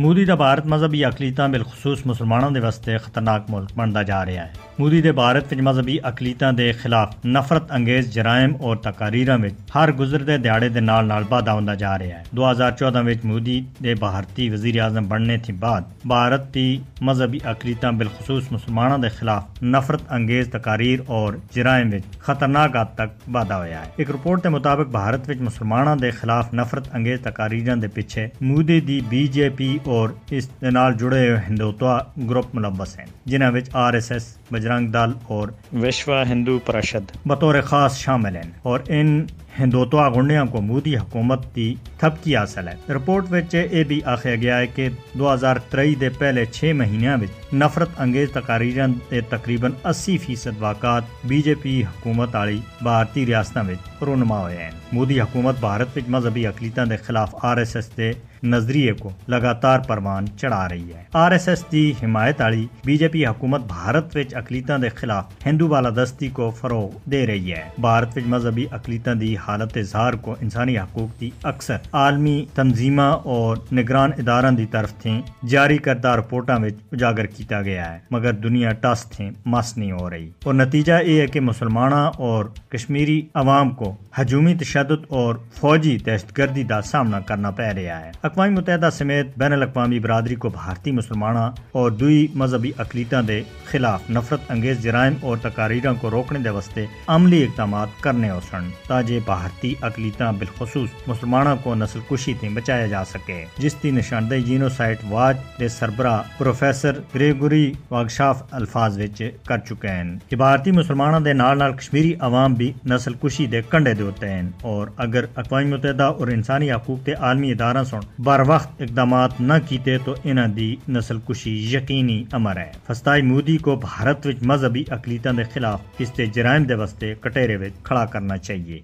ਮੋਦੀ ਦਾ ਭਾਰਤ ਮਜ਼ਹਬੀ ਅਕਲੀਤਾਂ ਬਿਲਖਸੂਸ ਮੁਸਲਮਾਨਾਂ ਦੇ ਵਾਸਤੇ ਖਤਰਨਾਕ ਮੁਲਕ ਬਣਦਾ ਜਾ ਰਿਹਾ ਹੈ ਮੋਦੀ ਦੇ ਭਾਰਤ ਵਿੱਚ ਮਜ਼ਹਬੀ ਅਕਲੀਤਾਂ ਦੇ ਖਿਲਾਫ ਨਫ਼ਰਤ ਅੰਗੇਜ਼ ਜਰਾਇਮ ਔਰ ਤਕਾਰੀਰਾਂ ਵਿੱਚ ਹਰ ਗੁਜ਼ਰਦੇ ਦਿਹਾੜੇ ਦੇ ਨਾਲ ਨਾਲ ਵਾਧਾ ਹੁੰਦਾ ਜਾ ਰਿਹਾ ਹੈ 2014 ਵਿੱਚ ਮੋਦੀ ਦੇ ਭਾਰਤੀ ਵਜ਼ੀਰ ਆਜ਼ਮ ਬਣਨੇ ਤੋਂ ਬਾਅਦ ਭਾਰਤ ਦੀ ਮਜ਼ਹਬੀ ਅਕਲੀਤਾਂ ਬਿਲਖਸੂਸ ਮੁਸਲਮਾਨਾਂ ਦੇ ਖਿਲਾਫ ਨਫ਼ਰਤ ਅੰਗੇਜ਼ ਤਕਾਰੀਰ ਔਰ ਜਰਾਇਮ ਵਿੱਚ ਖਤਰਨਾਕ ਹੱਦ ਤੱਕ ਵਾਧਾ ਹੋਇਆ ਹੈ ਇੱਕ ਰਿਪੋਰਟ ਦੇ ਮੁਤਾਬਕ ਭਾਰਤ ਵਿੱਚ ਮੁਸਲਮਾਨਾਂ ਦੇ ਖਿਲਾਫ ਨਫ਼ਰਤ ਅੰਗੇਜ਼ ਤਕਾਰੀਰਾਂ ਦੇ ਪਿੱਛੇ ਮੋਦੀ ਦੀ ਬੀਜੇਪੀ اور اس نال جڑے ہوئے ہندوتوا گروپ ملبس ہیں جنہوں میں are S S Bajrang Dal اور وشوا ہندو پرشد بطور خاص شامل ہیں۔ اور ان ہندوتوا گنڈیاں کو مودی حکومت کی تھپکی حاصل ہے رپورٹ وچ یہ بھی آخیا گیا ہے کہ دو ہزار ترئی دے پہلے چھ مہینوں میں نفرت انگیز تقاریراں دے تقریباً اسی فیصد واقعات بی جے پی حکومت والی بھارتی ریاستوں میں رونما ہوئے ہیں۔ مودی حکومت بھارت وچ مذہبی اقلیتوں دے خلاف آر ایس ایس دے نظریے کو لگاتار پروان چڑھا رہی ہے۔ آر ایس ایس دی حمایت والی بی جے پی حکومت بھارت وچ اقلیتوں دے خلاف ہندو بالادستی کو فروغ دے رہی ہے۔ بھارت وچ مذہبی اقلیتوں دی حالت اظہار کو انسانی حقوق دی اکثر عالمی تنظیمہ اور نگران اداروں دی طرف تھیں، جاری کردہ رپورٹاں وچ اجاگر کیتا گیا ہے، مگر دنیا ٹس تھیں مس نہیں ہو رہی۔ اور نتیجہ یہ ہے کہ مسلمانہ اور کشمیری عوام کو ہجومی تشدد اور فوجی دہشت گردی کا سامنا کرنا پہ رہا ہے۔ اقوام متحدہ سمیت بین الاقوامی برادری کو بھارتی مسلمانہ اور دوئی مذہبی اقلیتوں دے خلاف نفرت انگیز جرائم اور تقاریروں کو روکنے دے واسطے عملی اقدامات کرنے ہو سن تاجے بھارتی اقلیتاں بالخصوص مسلمانوں کو نسل کشی تھی بچایا جا سکے۔ جس کی نشاندہی جینو سائٹ واج دے سربراہ پروفیسر گریگوری واگشاف الفاظ وچ کر چکے ہیں کہ بھارتی مسلمانوں دے نال نال کشمیری عوام بھی نسل کشی دے کنڈے دے ہوتے ہیں اور اگر اقوام متحدہ اور انسانی حقوق دے عالمی ادارہ سن بر وقت اقدامات نہ کیتے تو انہ دی نسل کشی یقینی امر ہے۔ فستائی مودی کو بھارت وچ مذہبی اقلیتوں دے خلاف اس دے جرائم دے واسطے کٹیرے وچ کھڑا کرنا چاہیے۔